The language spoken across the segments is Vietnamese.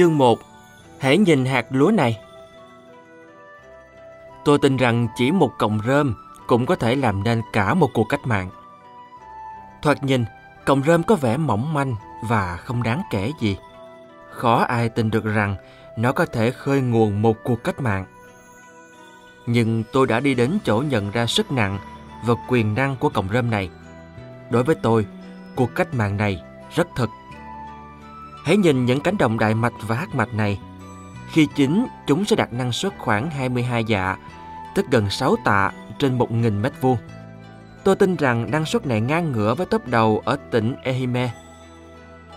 Chương 1 Hãy nhìn hạt lúa này Tôi tin rằng chỉ một cọng rơm cũng có thể làm nên cả một cuộc cách mạng. Thoạt nhìn, cọng rơm có vẻ mỏng manh và không đáng kể gì. Khó ai tin được rằng nó có thể khơi nguồn một cuộc cách mạng. Nhưng tôi đã đi đến chỗ nhận ra sức nặng và quyền năng của cọng rơm này. Đối với tôi, cuộc cách mạng này rất thực. Hãy nhìn những cánh đồng đại mạch và hắc mạch này. Khi chín, chúng sẽ đạt năng suất khoảng 22 dạ, tức gần 6 tạ trên 1.000 mét vuông. Tôi tin rằng năng suất này ngang ngửa với tốp đầu ở tỉnh Ehime.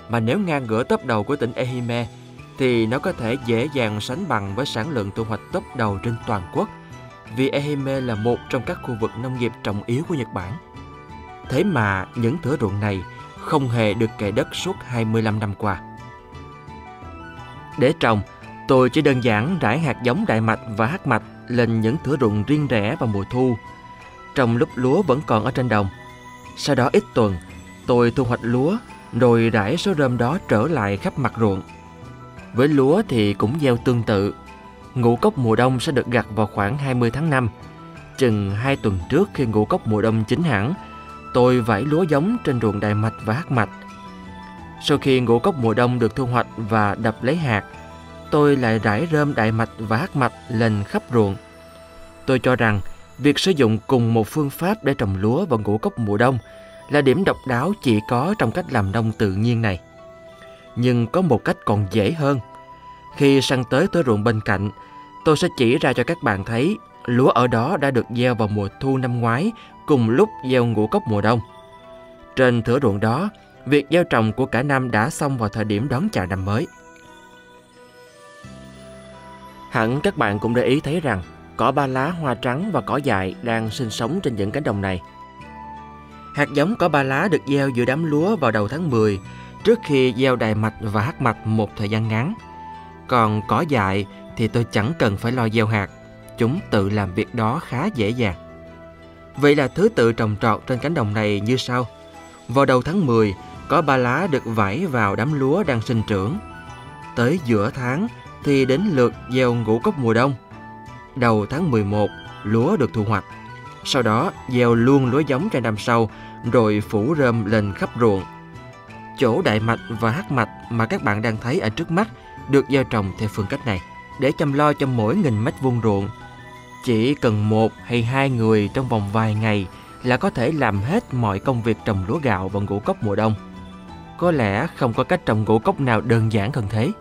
Mà nếu ngang ngửa tốp đầu của tỉnh Ehime, thì nó có thể dễ dàng sánh bằng với sản lượng thu hoạch tốp đầu trên toàn quốc, vì Ehime là một trong các khu vực nông nghiệp trọng yếu của Nhật Bản. Thế mà những thửa ruộng này không hề được kẻ đất suốt 25 năm qua. Để trồng, tôi chỉ đơn giản rải hạt giống đại mạch và hắc mạch lên những thửa ruộng riêng rẽ vào mùa thu, trong lúc lúa vẫn còn ở trên đồng. Sau đó ít tuần, tôi thu hoạch lúa rồi rải số rơm đó trở lại khắp mặt ruộng. Với lúa thì cũng gieo tương tự. Ngũ cốc mùa đông sẽ được gặt vào khoảng 20 tháng 5. Chừng 2 tuần trước khi ngũ cốc mùa đông chín hẳn, tôi vải lúa giống trên ruộng đại mạch và hắc mạch. Sau khi ngũ cốc mùa đông được thu hoạch và đập lấy hạt, tôi lại rải rơm đại mạch và hắc mạch lên khắp ruộng. Tôi cho rằng việc sử dụng cùng một phương pháp để trồng lúa và ngũ cốc mùa đông là điểm độc đáo chỉ có trong cách làm nông tự nhiên này. Nhưng có một cách còn dễ hơn. Khi săn tới tới ruộng bên cạnh, tôi sẽ chỉ ra cho các bạn thấy lúa ở đó đã được gieo vào mùa thu năm ngoái cùng lúc gieo ngũ cốc mùa đông. Trên thửa ruộng đó, việc gieo trồng của cả năm đã xong vào thời điểm đón chào năm mới. Hẳn các bạn cũng để ý thấy rằng cỏ ba lá hoa trắng và cỏ dại đang sinh sống trên những cánh đồng này. Hạt giống cỏ ba lá được gieo giữa đám lúa vào đầu tháng 10 trước khi gieo đài mạch và hắc mạch một thời gian ngắn. Còn cỏ dại thì tôi chẳng cần phải lo gieo hạt, chúng tự làm việc đó khá dễ dàng. Vậy là thứ tự trồng trọt trên cánh đồng này như sau. Vào đầu tháng 10, có ba lá được vải vào đám lúa đang sinh trưởng. Tới giữa tháng thì đến lượt gieo ngũ cốc mùa đông. Đầu tháng 11, lúa được thu hoạch. Sau đó gieo luôn lúa giống cho năm sau, rồi phủ rơm lên khắp ruộng. Chỗ đại mạch và hắc mạch mà các bạn đang thấy ở trước mắt được gieo trồng theo phương cách này để chăm lo cho mỗi nghìn mét vuông ruộng. Chỉ cần một hay hai người trong vòng vài ngày là có thể làm hết mọi công việc trồng lúa gạo và ngũ cốc mùa đông. Có lẽ không có cách trồng ngũ cốc nào đơn giản hơn thế.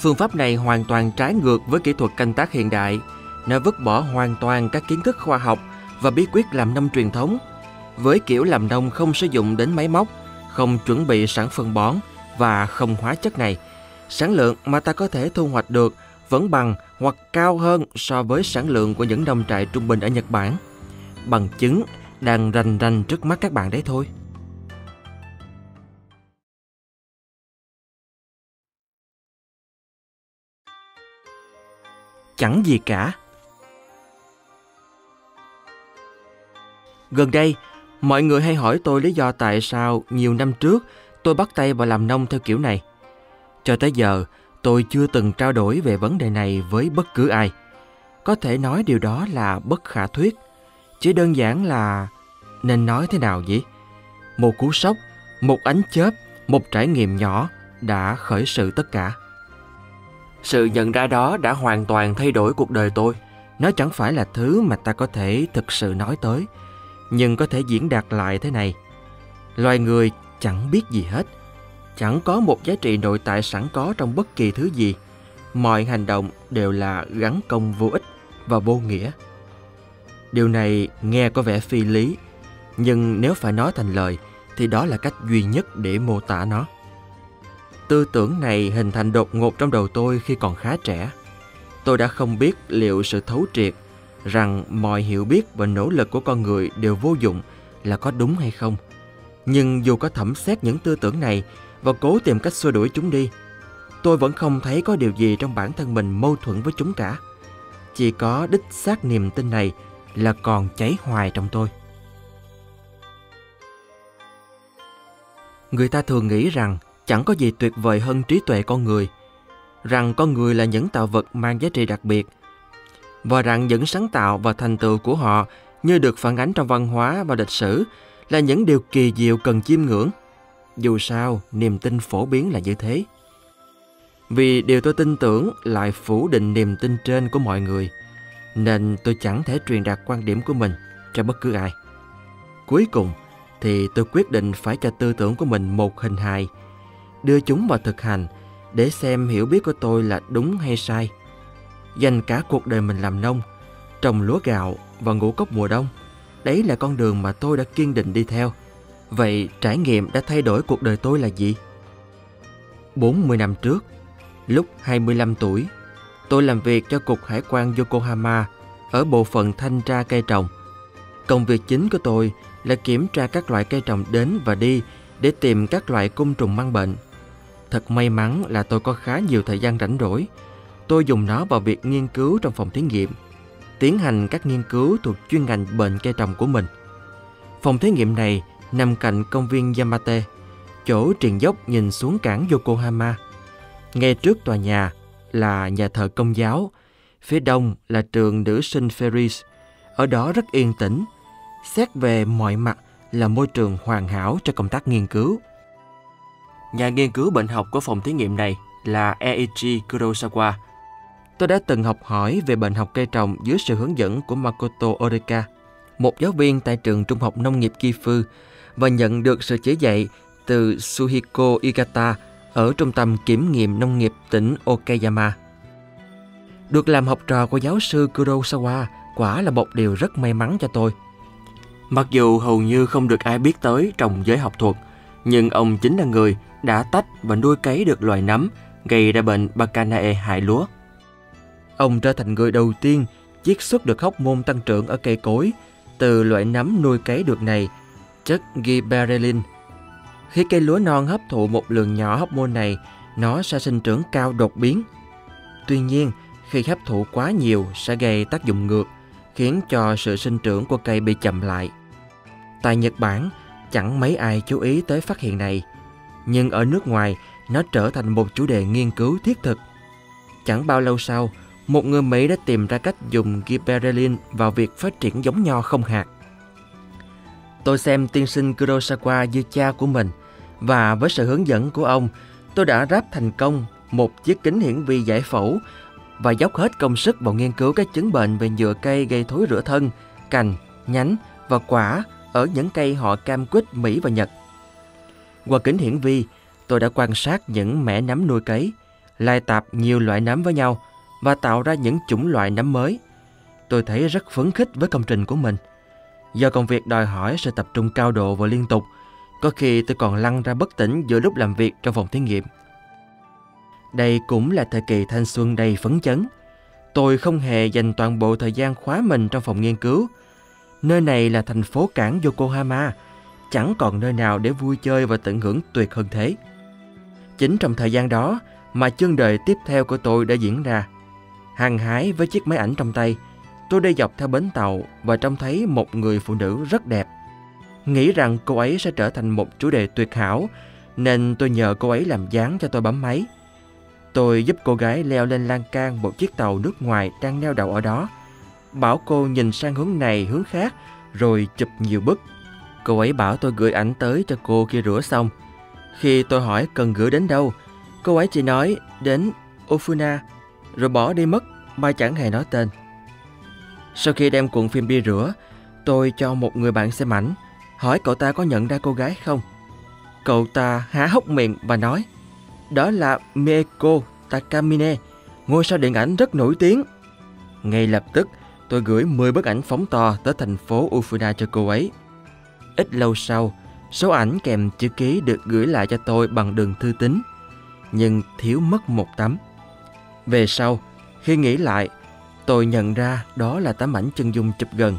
Phương pháp này hoàn toàn trái ngược với kỹ thuật canh tác hiện đại. Nó vứt bỏ hoàn toàn các kiến thức khoa học và bí quyết làm nông truyền thống. Với kiểu làm nông không sử dụng đến máy móc, không chuẩn bị sẵn phân bón và không hóa chất này, sản lượng mà ta có thể thu hoạch được vẫn bằng hoặc cao hơn so với sản lượng của những nông trại trung bình ở Nhật Bản. Bằng chứng đang rành rành trước mắt các bạn đấy thôi. Chẳng gì cả. Gần đây, mọi người hay hỏi tôi lý do tại sao nhiều năm trước tôi bắt tay vào làm nông theo kiểu này. Cho tới giờ, tôi chưa từng trao đổi về vấn đề này với bất cứ ai. Có thể nói điều đó là bất khả thuyết. Chỉ đơn giản là... Nên nói thế nào vậy? Một cú sốc, một ánh chớp, một trải nghiệm nhỏ đã khởi sự tất cả. Sự nhận ra đó đã hoàn toàn thay đổi cuộc đời tôi. Nó chẳng phải là thứ mà ta có thể thực sự nói tới, nhưng có thể diễn đạt lại thế này. Loài người chẳng biết gì hết, chẳng có một giá trị nội tại sẵn có trong bất kỳ thứ gì. Mọi hành động đều là gắn công vô ích và vô nghĩa. Điều này nghe có vẻ phi lý, nhưng nếu phải nói thành lời thì đó là cách duy nhất để mô tả nó. Tư tưởng này hình thành đột ngột trong đầu tôi khi còn khá trẻ. Tôi đã không biết liệu sự thấu triệt rằng mọi hiểu biết và nỗ lực của con người đều vô dụng là có đúng hay không. Nhưng dù có thẩm xét những tư tưởng này và cố tìm cách xua đuổi chúng đi, tôi vẫn không thấy có điều gì trong bản thân mình mâu thuẫn với chúng cả. Chỉ có đích xác niềm tin này là còn cháy hoài trong tôi. Người ta thường nghĩ rằng chẳng có gì tuyệt vời hơn trí tuệ con người, rằng con người là những tạo vật mang giá trị đặc biệt, và rằng những sáng tạo và thành tựu của họ như được phản ánh trong văn hóa và lịch sử là những điều kỳ diệu cần chiêm ngưỡng. Dù sao, niềm tin phổ biến là như thế. Vì điều tôi tin tưởng lại phủ định niềm tin trên của mọi người, nên tôi chẳng thể truyền đạt quan điểm của mình cho bất cứ ai. Cuối cùng thì tôi quyết định phải cho tư tưởng của mình một hình hài, đưa chúng vào thực hành để xem hiểu biết của tôi là đúng hay sai. Dành cả cuộc đời mình làm nông, trồng lúa gạo và ngũ cốc mùa đông. Đấy là con đường mà tôi đã kiên định đi theo. Vậy trải nghiệm đã thay đổi cuộc đời tôi là gì? 40 năm trước, lúc 25 tuổi, tôi làm việc cho Cục Hải quan Yokohama ở bộ phận thanh tra cây trồng. Công việc chính của tôi là kiểm tra các loại cây trồng đến và đi để tìm các loại côn trùng mang bệnh. Thật may mắn là tôi có khá nhiều thời gian rảnh rỗi. Tôi dùng nó vào việc nghiên cứu trong phòng thí nghiệm, tiến hành các nghiên cứu thuộc chuyên ngành bệnh cây trồng của mình. Phòng thí nghiệm này nằm cạnh công viên Yamate, chỗ triền dốc nhìn xuống cảng Yokohama. Ngay trước tòa nhà là nhà thờ công giáo, phía đông là trường nữ sinh Ferris. Ở đó rất yên tĩnh, xét về mọi mặt là môi trường hoàn hảo cho công tác nghiên cứu. Nhà nghiên cứu bệnh học của phòng thí nghiệm này là Eiichi Kurosawa. Tôi đã từng học hỏi về bệnh học cây trồng dưới sự hướng dẫn của Makoto Oreka, một giáo viên tại trường trung học nông nghiệp Kifu và nhận được sự chỉ dạy từ Suhiko Igata ở trung tâm kiểm nghiệm nông nghiệp tỉnh Okayama. Được làm học trò của giáo sư Kurosawa quả là một điều rất may mắn cho tôi. Mặc dù hầu như không được ai biết tới trong giới học thuật, nhưng ông chính là người đã tách và nuôi cấy được loài nấm gây ra bệnh Bacanae hại lúa. Ông trở thành người đầu tiên chiết xuất được hóc môn tăng trưởng ở cây cối từ loại nấm nuôi cấy được này, chất gibberellin. Khi cây lúa non hấp thụ một lượng nhỏ hóc môn này, nó sẽ sinh trưởng cao đột biến. Tuy nhiên, khi hấp thụ quá nhiều sẽ gây tác dụng ngược, khiến cho sự sinh trưởng của cây bị chậm lại. Tại Nhật Bản, chẳng mấy ai chú ý tới phát hiện này, nhưng ở nước ngoài, nó trở thành một chủ đề nghiên cứu thiết thực. Chẳng bao lâu sau, một người Mỹ đã tìm ra cách dùng gibberellin vào việc phát triển giống nho không hạt. Tôi xem tiên sinh Kurosawa như cha của mình và với sự hướng dẫn của ông, tôi đã ráp thành công một chiếc kính hiển vi giải phẫu và dốc hết công sức vào nghiên cứu các chứng bệnh về nhựa cây gây thối rửa thân, cành, nhánh và quả ở những cây họ cam quýt Mỹ và Nhật. Qua kính hiển vi, tôi đã quan sát những mẻ nấm nuôi cấy, lai tạp nhiều loại nấm với nhau và tạo ra những chủng loại nấm mới. Tôi thấy rất phấn khích với công trình của mình. Do công việc đòi hỏi sự tập trung cao độ và liên tục, có khi tôi còn lăn ra bất tỉnh giữa lúc làm việc trong phòng thí nghiệm. Đây cũng là thời kỳ thanh xuân đầy phấn chấn. Tôi không hề dành toàn bộ thời gian khóa mình trong phòng nghiên cứu. Nơi này là thành phố cảng Yokohama, chẳng còn nơi nào để vui chơi và tận hưởng tuyệt hơn thế. Chính trong thời gian đó mà chương đời tiếp theo của tôi đã diễn ra. Hàng hái với chiếc máy ảnh trong tay, tôi đi dọc theo bến tàu và trông thấy một người phụ nữ rất đẹp. Nghĩ rằng cô ấy sẽ trở thành một chủ đề tuyệt hảo, nên tôi nhờ cô ấy làm dáng cho tôi bấm máy. Tôi giúp cô gái leo lên lan can một chiếc tàu nước ngoài đang neo đậu ở đó. Bảo cô nhìn sang hướng này hướng khác rồi chụp nhiều bức. Cô ấy bảo tôi gửi ảnh tới cho cô khi rửa xong. Khi tôi hỏi cần gửi đến đâu, cô ấy chỉ nói đến Ofuna rồi bỏ đi mất mà chẳng hề nói tên. Sau khi đem cuộn phim đi rửa, tôi cho một người bạn xem ảnh, hỏi cậu ta có nhận ra cô gái không. Cậu ta há hốc miệng và nói đó là Mieko Takamine, ngôi sao điện ảnh rất nổi tiếng. Ngay lập tức, tôi gửi 10 bức ảnh phóng to tới thành phố Ufuna cho cô ấy. Ít lâu sau, số ảnh kèm chữ ký được gửi lại cho tôi bằng đường thư tín, nhưng thiếu mất một tấm. Về sau, khi nghĩ lại, tôi nhận ra đó là tấm ảnh chân dung chụp gần.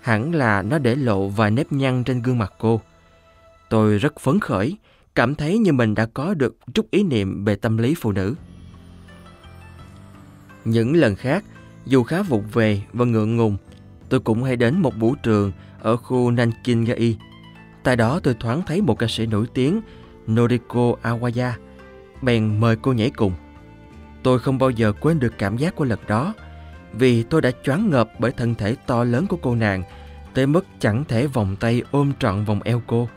Hẳn là nó để lộ vài nếp nhăn trên gương mặt cô. Tôi rất phấn khởi cảm thấy như mình đã có được chút ý niệm về tâm lý phụ nữ. Những lần khác, dù khá vụng về và ngượng ngùng, tôi cũng hay đến một vũ trường ở khu Nankingai. Tại đó tôi thoáng thấy một ca sĩ nổi tiếng Noriko Awaya, bèn mời cô nhảy cùng. Tôi không bao giờ quên được cảm giác của lần đó, vì tôi đã choáng ngợp bởi thân thể to lớn của cô nàng, tới mức chẳng thể vòng tay ôm trọn vòng eo cô.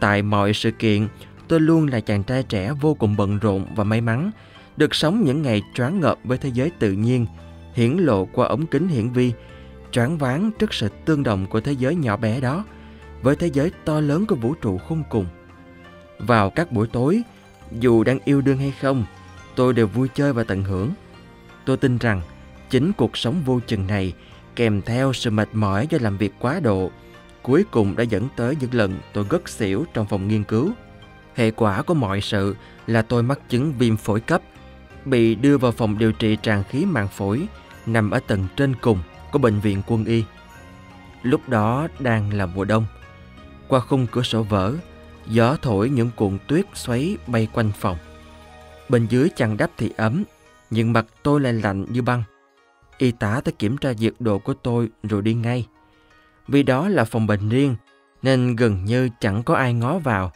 Tại mọi sự kiện, tôi luôn là chàng trai trẻ vô cùng bận rộn và may mắn, được sống những ngày choáng ngợp với thế giới tự nhiên, hiển lộ qua ống kính hiển vi, choáng váng trước sự tương đồng của thế giới nhỏ bé đó với thế giới to lớn của vũ trụ khôn cùng. Vào các buổi tối, dù đang yêu đương hay không, tôi đều vui chơi và tận hưởng. Tôi tin rằng chính cuộc sống vô chừng này kèm theo sự mệt mỏi do làm việc quá độ cuối cùng đã dẫn tới những lần tôi gất xỉu trong phòng nghiên cứu. Hệ quả của mọi sự là tôi mắc chứng viêm phổi cấp, bị đưa vào phòng điều trị tràn khí màng phổi nằm ở tầng trên cùng của bệnh viện quân y. Lúc đó đang là mùa đông. Qua khung cửa sổ vỡ, gió thổi những cuộn tuyết xoáy bay quanh phòng. Bên dưới chăn đắp thì ấm, nhưng mặt tôi lại lạnh như băng. Y tá tới kiểm tra nhiệt độ của tôi rồi đi ngay. Vì đó là phòng bệnh riêng, nên gần như chẳng có ai ngó vào.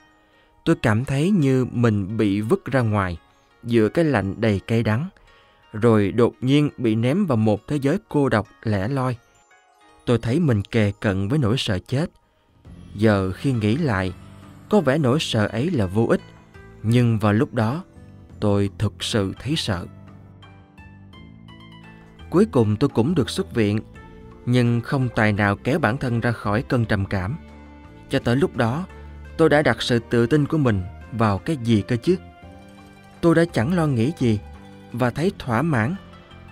Tôi cảm thấy như mình bị vứt ra ngoài, giữa cái lạnh đầy cay đắng, rồi đột nhiên bị ném vào một thế giới cô độc lẻ loi. Tôi thấy mình kề cận với nỗi sợ chết. Giờ khi nghĩ lại, có vẻ nỗi sợ ấy là vô ích, nhưng vào lúc đó, tôi thực sự thấy sợ. Cuối cùng tôi cũng được xuất viện, nhưng không tài nào kéo bản thân ra khỏi cơn trầm cảm. Cho tới lúc đó, tôi đã đặt sự tự tin của mình vào cái gì cơ chứ? Tôi đã chẳng lo nghĩ gì và thấy thỏa mãn,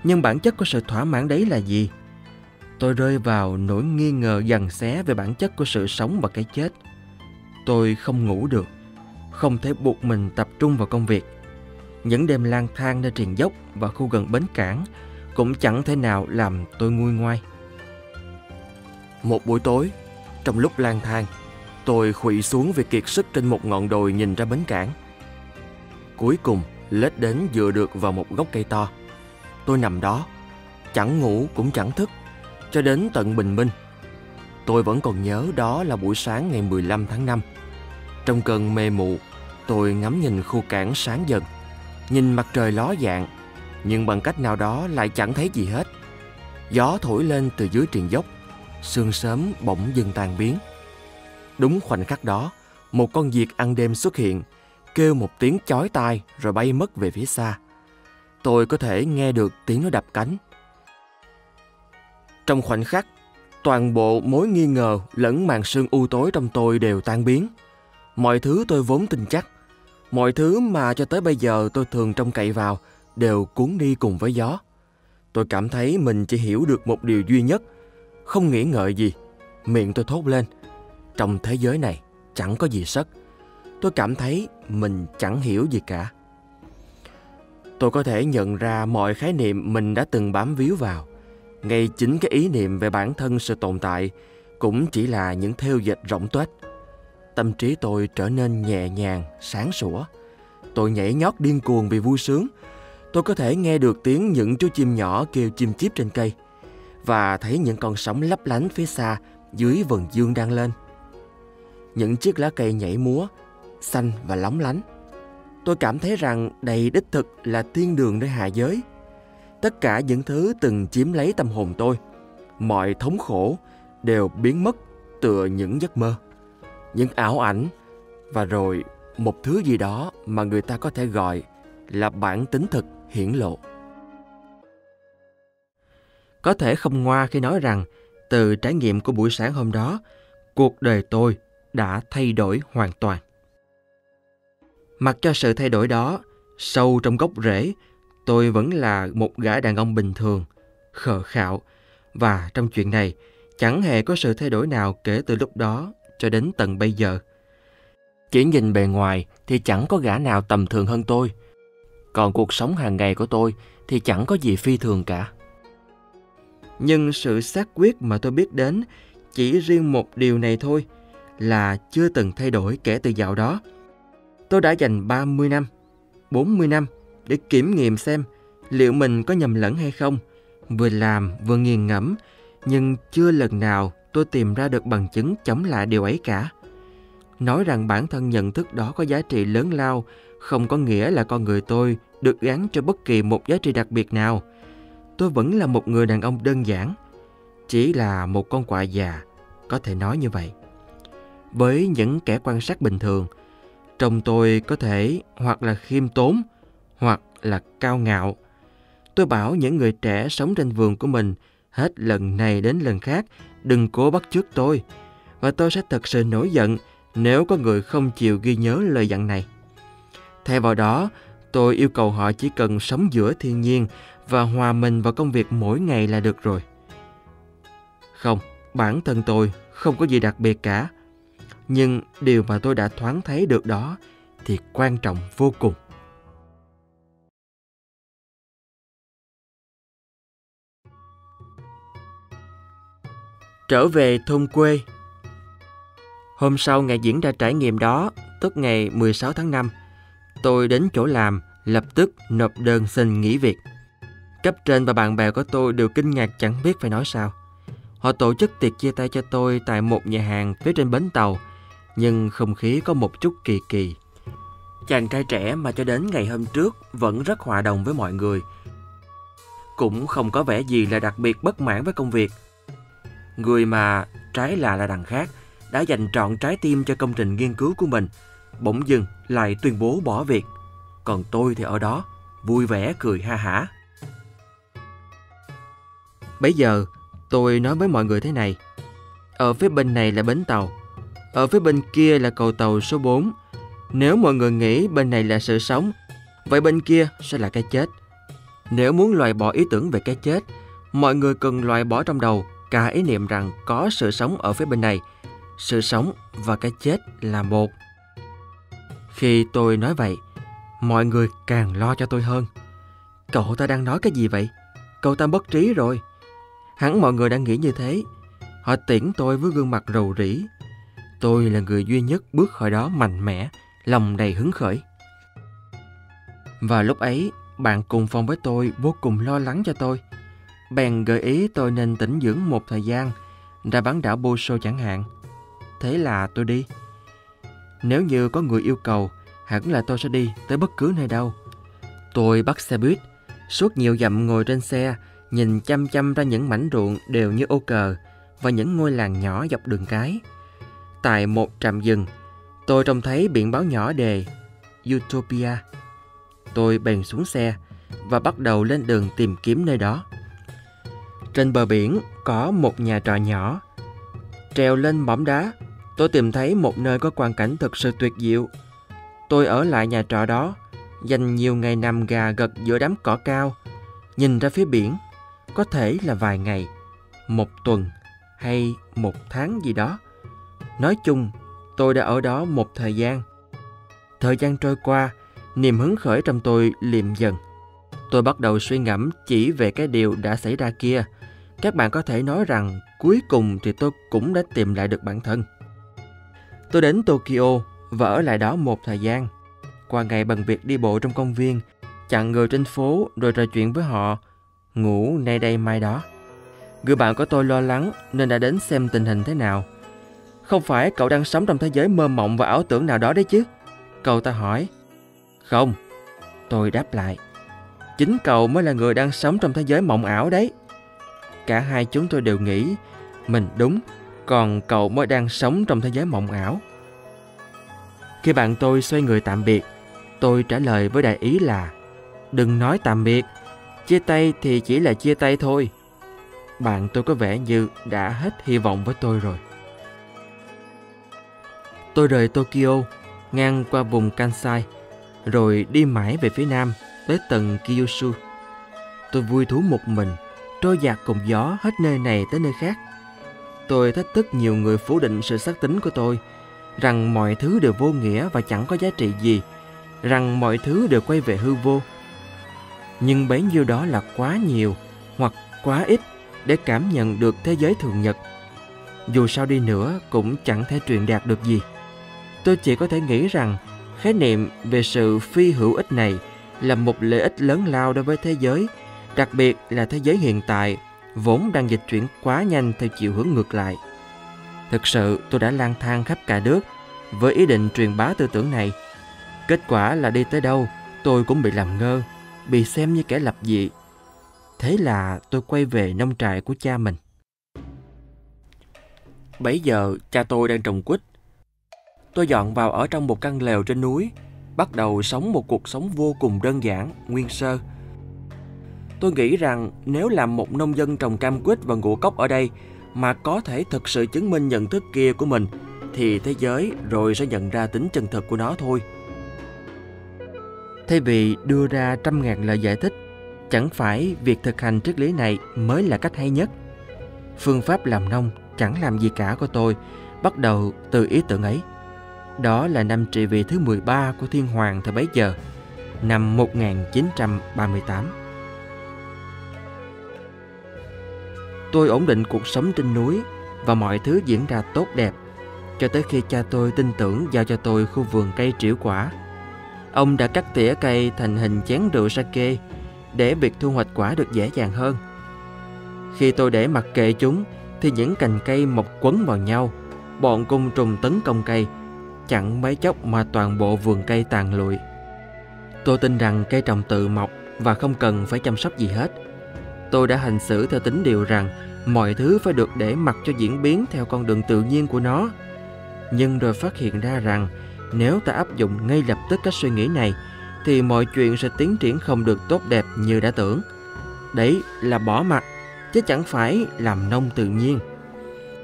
nhưng bản chất của sự thỏa mãn đấy là gì? Tôi rơi vào nỗi nghi ngờ dằn xé về bản chất của sự sống và cái chết. Tôi không ngủ được, không thể buộc mình tập trung vào công việc. Những đêm lang thang nơi triền dốc và khu gần bến cảng cũng chẳng thể nào làm tôi nguôi ngoai. Một buổi tối, trong lúc lang thang, tôi khuỵu xuống vì kiệt sức trên một ngọn đồi nhìn ra bến cảng. Cuối cùng, lết đến dựa được vào một gốc cây to. Tôi nằm đó, chẳng ngủ cũng chẳng thức, cho đến tận bình minh. Tôi vẫn còn nhớ đó là buổi sáng ngày 15 tháng 5. Trong cơn mê mụ, tôi ngắm nhìn khu cảng sáng dần, nhìn mặt trời ló dạng, nhưng bằng cách nào đó lại chẳng thấy gì hết. Gió thổi lên từ dưới triền dốc, sương sớm bỗng dừng tan biến. Đúng khoảnh khắc đó, một con diệt ăn đêm xuất hiện, kêu một tiếng chói tai rồi bay mất về phía xa. Tôi có thể nghe được tiếng nó đập cánh. Trong khoảnh khắc, toàn bộ mối nghi ngờ lẫn màn sương u tối trong tôi đều tan biến. Mọi thứ tôi vốn tin chắc, mọi thứ mà cho tới bây giờ tôi thường trông cậy vào đều cuốn đi cùng với gió. Tôi cảm thấy mình chỉ hiểu được một điều duy nhất, không nghĩ ngợi gì. Miệng tôi thốt lên, trong thế giới này chẳng có gì sất. Tôi cảm thấy mình chẳng hiểu gì cả. Tôi có thể nhận ra mọi khái niệm mình đã từng bám víu vào. Ngay chính cái ý niệm về bản thân sự tồn tại cũng chỉ là những theo dệt rỗng tuếch. Tâm trí tôi trở nên nhẹ nhàng, sáng sủa. Tôi nhảy nhót điên cuồng vì vui sướng. Tôi có thể nghe được tiếng những chú chim nhỏ kêu chim chiếp trên cây và thấy những con sóng lấp lánh phía xa dưới vầng dương đang lên. Những chiếc lá cây nhảy múa, xanh và lóng lánh. Tôi cảm thấy rằng đây đích thực là thiên đường nơi hạ giới. Tất cả những thứ từng chiếm lấy tâm hồn tôi, mọi thống khổ đều biến mất tựa những giấc mơ, những ảo ảnh và rồi một thứ gì đó mà người ta có thể gọi là bản tính thực hiển lộ. Có thể không ngoa khi nói rằng từ trải nghiệm của buổi sáng hôm đó, cuộc đời tôi đã thay đổi hoàn toàn. Mặc cho sự thay đổi đó, sâu trong gốc rễ, tôi vẫn là một gã đàn ông bình thường, khờ khạo, và trong chuyện này chẳng hề có sự thay đổi nào kể từ lúc đó cho đến tận bây giờ. Chỉ nhìn bề ngoài thì chẳng có gã nào tầm thường hơn tôi. Còn cuộc sống hàng ngày của tôi thì chẳng có gì phi thường cả. Nhưng sự xác quyết mà tôi biết đến chỉ riêng một điều này thôi là chưa từng thay đổi kể từ dạo đó. Tôi đã dành 30 năm, 40 năm để kiểm nghiệm xem liệu mình có nhầm lẫn hay không. Vừa làm vừa nghiền ngẫm, nhưng chưa lần nào tôi tìm ra được bằng chứng chống lại điều ấy cả. Nói rằng bản thân nhận thức đó có giá trị lớn lao không có nghĩa là con người tôi được gắn cho bất kỳ một giá trị đặc biệt nào. Tôi vẫn là một người đàn ông đơn giản, chỉ là một con quạ già, có thể nói như vậy. Với những kẻ quan sát bình thường, trông tôi có thể hoặc là khiêm tốn, hoặc là cao ngạo. Tôi bảo những người trẻ sống trên vườn của mình hết lần này đến lần khác đừng cố bắt chước tôi và tôi sẽ thật sự nổi giận nếu có người không chịu ghi nhớ lời dặn này. Thay vào đó, tôi yêu cầu họ chỉ cần sống giữa thiên nhiên và hòa mình vào công việc mỗi ngày là được rồi. Không, bản thân tôi không có gì đặc biệt cả. Nhưng điều mà tôi đã thoáng thấy được đó thì quan trọng vô cùng. Trở về thôn quê Hôm sau ngày diễn ra trải nghiệm đó, tức ngày 16 tháng 5, tôi đến chỗ làm, lập tức nộp đơn xin nghỉ việc. Cấp trên và bạn bè của tôi đều kinh ngạc chẳng biết phải nói sao. Họ tổ chức tiệc chia tay cho tôi tại một nhà hàng phía trên bến tàu, nhưng không khí có một chút kỳ kỳ. Chàng trai trẻ mà cho đến ngày hôm trước vẫn rất hòa đồng với mọi người. Cũng không có vẻ gì là đặc biệt bất mãn với công việc. Người mà trái là là đằng khác đã dành trọn trái tim cho công trình nghiên cứu của mình, bỗng dưng lại tuyên bố bỏ việc. Còn tôi thì ở đó, vui vẻ cười ha hả. Bây giờ, tôi nói với mọi người thế này. Ở phía bên này là bến tàu, ở phía bên kia là cầu tàu số 4. Nếu mọi người nghĩ bên này là sự sống, vậy bên kia sẽ là cái chết. Nếu muốn loại bỏ ý tưởng về cái chết, mọi người cần loại bỏ trong đầu cả ý niệm rằng có sự sống ở phía bên này – sự sống và cái chết là một. Khi tôi nói vậy, mọi người càng lo cho tôi hơn. Cậu ta đang nói cái gì vậy? Cậu ta bất trí rồi. Hẳn mọi người đang nghĩ như thế. Họ tiễn tôi với gương mặt rầu rĩ. Tôi là người duy nhất bước khỏi đó mạnh mẽ, lòng đầy hứng khởi. Và lúc ấy, bạn cùng phòng với tôi vô cùng lo lắng cho tôi. Bèn gợi ý tôi nên tĩnh dưỡng một thời gian, ra bán đảo Boso chẳng hạn. Thế là tôi đi. Nếu như có người yêu cầu, hẳn là tôi sẽ đi tới bất cứ nơi đâu. Tôi bắt xe buýt, suốt nhiều dặm ngồi trên xe, nhìn chăm chăm ra những mảnh ruộng đều như ô cờ và những ngôi làng nhỏ dọc đường cái. Tại một trạm dừng, tôi trông thấy biển báo nhỏ đề Utopia. Tôi bèn xuống xe và bắt đầu lên đường tìm kiếm nơi đó. Trên bờ biển có một nhà trọ nhỏ. Trèo lên mỏm đá Tôi tìm thấy một nơi có quang cảnh thực sự tuyệt diệu. Tôi ở lại nhà trọ đó, dành nhiều ngày nằm gà gật giữa đám cỏ cao, nhìn ra phía biển, có thể là vài ngày, một tuần hay một tháng gì đó. Nói chung, tôi đã ở đó một thời gian. Thời gian trôi qua, niềm hứng khởi trong tôi liệm dần. Tôi bắt đầu suy ngẫm chỉ về cái điều đã xảy ra kia. Các bạn có thể nói rằng cuối cùng thì tôi cũng đã tìm lại được bản thân. Tôi đến Tokyo và ở lại đó một thời gian. Qua ngày bằng việc đi bộ trong công viên, chặn người trên phố rồi trò chuyện với họ, ngủ nay đây mai đó. Người bạn của tôi lo lắng nên đã đến xem tình hình thế nào. Không phải cậu đang sống trong thế giới mơ mộng và ảo tưởng nào đó đấy chứ? Cậu ta hỏi. Không, tôi đáp lại. Chính cậu mới là người đang sống trong thế giới mộng ảo đấy. Cả hai chúng tôi đều nghĩ mình đúng còn cậu mới đang sống trong thế giới mộng ảo. Khi bạn tôi xoay người tạm biệt, tôi trả lời với đại ý là Đừng nói tạm biệt, chia tay thì chỉ là chia tay thôi. Bạn tôi có vẻ như đã hết hy vọng với tôi rồi. Tôi rời Tokyo, ngang qua vùng Kansai, rồi đi mãi về phía nam tới tầng Kyushu. Tôi vui thú một mình, trôi dạt cùng gió hết nơi này tới nơi khác. Tôi thách thức nhiều người phủ định sự xác tính của tôi, rằng mọi thứ đều vô nghĩa và chẳng có giá trị gì, rằng mọi thứ đều quay về hư vô. Nhưng bấy nhiêu đó là quá nhiều hoặc quá ít để cảm nhận được thế giới thường nhật. Dù sao đi nữa cũng chẳng thể truyền đạt được gì. Tôi chỉ có thể nghĩ rằng khái niệm về sự phi hữu ích này là một lợi ích lớn lao đối với thế giới, đặc biệt là thế giới hiện tại vốn đang dịch chuyển quá nhanh theo chiều hướng ngược lại. Thực sự tôi đã lang thang khắp cả nước, với ý định truyền bá tư tưởng này. Kết quả là đi tới đâu, tôi cũng bị làm ngơ, bị xem như kẻ lập dị. Thế là tôi quay về nông trại của cha mình. Bấy giờ, cha tôi đang trồng quýt. Tôi dọn vào ở trong một căn lều trên núi, bắt đầu sống một cuộc sống vô cùng đơn giản, nguyên sơ. Tôi nghĩ rằng nếu làm một nông dân trồng cam quýt và ngũ cốc ở đây mà có thể thực sự chứng minh nhận thức kia của mình thì thế giới rồi sẽ nhận ra tính chân thực của nó thôi. Thay vì đưa ra trăm ngàn lời giải thích, chẳng phải việc thực hành triết lý này mới là cách hay nhất. Phương pháp làm nông chẳng làm gì cả của tôi bắt đầu từ ý tưởng ấy. Đó là năm trị vì thứ 13 của Thiên Hoàng thời bấy giờ, năm 1938. Tôi ổn định cuộc sống trên núi và mọi thứ diễn ra tốt đẹp cho tới khi cha tôi tin tưởng giao cho tôi khu vườn cây triệu quả. Ông đã cắt tỉa cây thành hình chén rượu sake để việc thu hoạch quả được dễ dàng hơn. Khi tôi để mặc kệ chúng thì những cành cây mọc quấn vào nhau, bọn côn trùng tấn công cây, chẳng mấy chốc mà toàn bộ vườn cây tàn lụi. Tôi tin rằng cây trồng tự mọc và không cần phải chăm sóc gì hết. Tôi đã hành xử theo tính điều rằng mọi thứ phải được để mặc cho diễn biến theo con đường tự nhiên của nó. Nhưng rồi phát hiện ra rằng nếu ta áp dụng ngay lập tức cách suy nghĩ này thì mọi chuyện sẽ tiến triển không được tốt đẹp như đã tưởng. Đấy là bỏ mặt, chứ chẳng phải làm nông tự nhiên.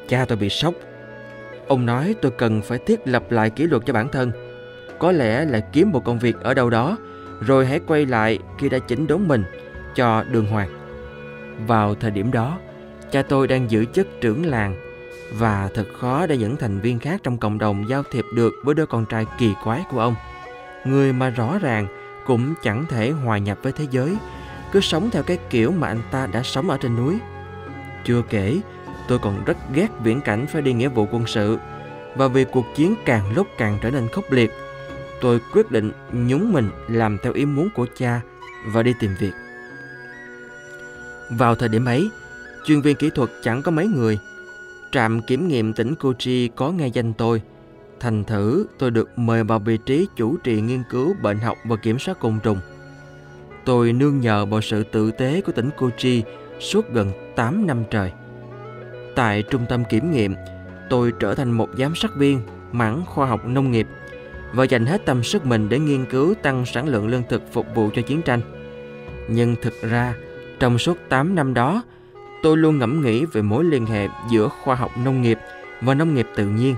Cha tôi bị sốc. Ông nói tôi cần phải thiết lập lại kỷ luật cho bản thân. Có lẽ là kiếm một công việc ở đâu đó, rồi hãy quay lại khi đã chỉnh đốn mình cho đường hoàng. Vào thời điểm đó, cha tôi đang giữ chức trưởng làng và thật khó để những thành viên khác trong cộng đồng giao thiệp được với đứa con trai kỳ quái của ông. Người mà rõ ràng cũng chẳng thể hòa nhập với thế giới, cứ sống theo cái kiểu mà anh ta đã sống ở trên núi. Chưa kể, tôi còn rất ghét viễn cảnh phải đi nghĩa vụ quân sự. Và vì cuộc chiến càng lúc càng trở nên khốc liệt, tôi quyết định nhúng mình làm theo ý muốn của cha và đi tìm việc. Vào thời điểm ấy, chuyên viên kỹ thuật chẳng có mấy người. Trạm kiểm nghiệm tỉnh Kochi có nghe danh tôi. Thành thử tôi được mời vào vị trí chủ trì nghiên cứu bệnh học và kiểm soát côn trùng. Tôi nương nhờ vào sự tự tế của tỉnh Kochi suốt gần 8 năm trời. Tại trung tâm kiểm nghiệm, tôi trở thành một giám sát viên mảng khoa học nông nghiệp và dành hết tâm sức mình để nghiên cứu tăng sản lượng lương thực phục vụ cho chiến tranh. Nhưng thực ra, trong suốt 8 năm đó, tôi luôn ngẫm nghĩ về mối liên hệ giữa khoa học nông nghiệp và nông nghiệp tự nhiên.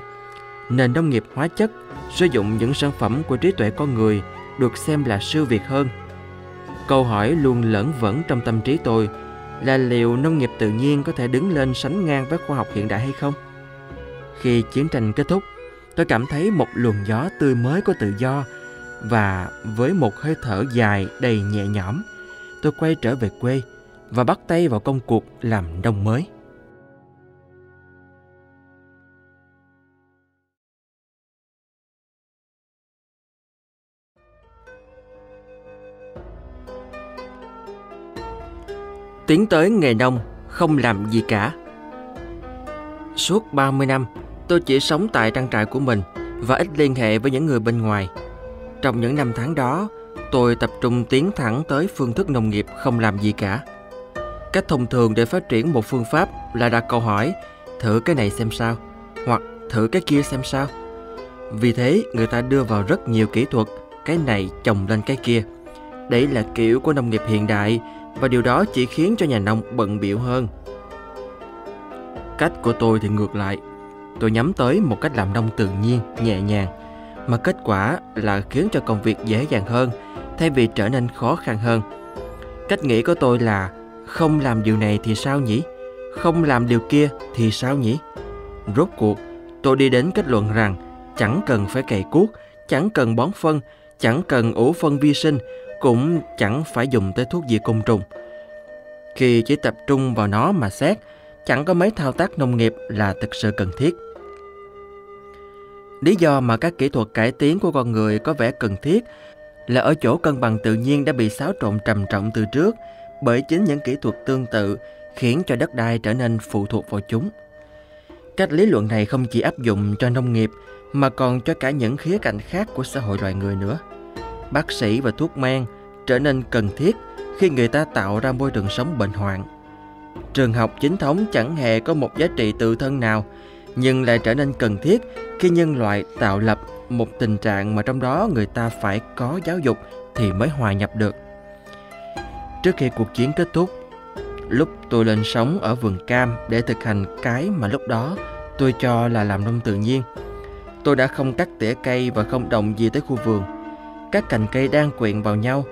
Nền nông nghiệp hóa chất sử dụng những sản phẩm của trí tuệ con người được xem là siêu việt hơn. Câu hỏi luôn lẫn vẩn trong tâm trí tôi là liệu nông nghiệp tự nhiên có thể đứng lên sánh ngang với khoa học hiện đại hay không? Khi chiến tranh kết thúc, tôi cảm thấy một luồng gió tươi mới của tự do và với một hơi thở dài đầy nhẹ nhõm, tôi quay trở về quê và bắt tay vào công cuộc làm nông mới. Tiến tới nghề nông, không làm gì cả. Suốt 30 năm, tôi chỉ sống tại trang trại của mình và ít liên hệ với những người bên ngoài. Trong những năm tháng đó, tôi tập trung tiến thẳng tới phương thức nông nghiệp không làm gì cả. Cách thông thường để phát triển một phương pháp là đặt câu hỏi thử cái này xem sao hoặc thử cái kia xem sao. Vì thế người ta đưa vào rất nhiều kỹ thuật cái này chồng lên cái kia. Đấy là kiểu của nông nghiệp hiện đại và điều đó chỉ khiến cho nhà nông bận biểu hơn. Cách của tôi thì ngược lại. Tôi nhắm tới một cách làm nông tự nhiên, nhẹ nhàng mà kết quả là khiến cho công việc dễ dàng hơn thay vì trở nên khó khăn hơn. Cách nghĩ của tôi là không làm điều này thì sao nhỉ? Không làm điều kia thì sao nhỉ? Rốt cuộc, tôi đi đến kết luận rằng chẳng cần phải cày cuốc, chẳng cần bón phân, chẳng cần ủ phân vi sinh, cũng chẳng phải dùng tới thuốc diệt côn trùng. Khi chỉ tập trung vào nó mà xét, chẳng có mấy thao tác nông nghiệp là thực sự cần thiết. Lý do mà các kỹ thuật cải tiến của con người có vẻ cần thiết là ở chỗ cân bằng tự nhiên đã bị xáo trộn trầm trọng từ trước bởi chính những kỹ thuật tương tự khiến cho đất đai trở nên phụ thuộc vào chúng. Cách lý luận này không chỉ áp dụng cho nông nghiệp mà còn cho cả những khía cạnh khác của xã hội loài người nữa. Bác sĩ và thuốc men trở nên cần thiết khi người ta tạo ra môi trường sống bệnh hoạn. Trường học chính thống chẳng hề có một giá trị tự thân nào, nhưng lại trở nên cần thiết khi nhân loại tạo lập một tình trạng mà trong đó người ta phải có giáo dục thì mới hòa nhập được. Trước khi cuộc chiến kết thúc, lúc tôi lên sống ở vườn cam để thực hành cái mà lúc đó tôi cho là làm nông tự nhiên. Tôi đã không cắt tỉa cây và không động gì tới khu vườn. Các cành cây đang quyện vào nhau,